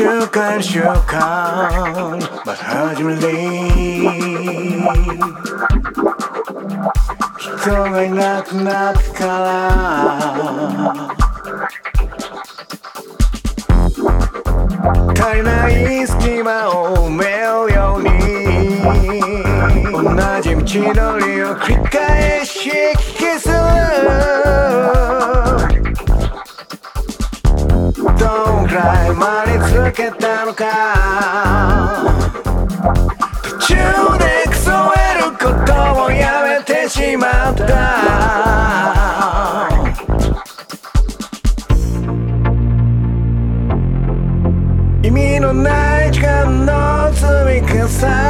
Шукаем, шукаем подход земли Чтобы над над кола Тайна и скима 道のりを繰り返し消すどんくらい間につけたのか途中でクえることをやめてしまった意味のない時間の積み重ね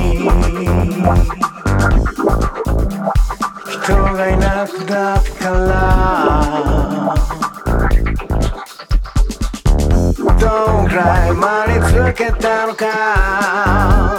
война куда ткала Don't cry, money, look at that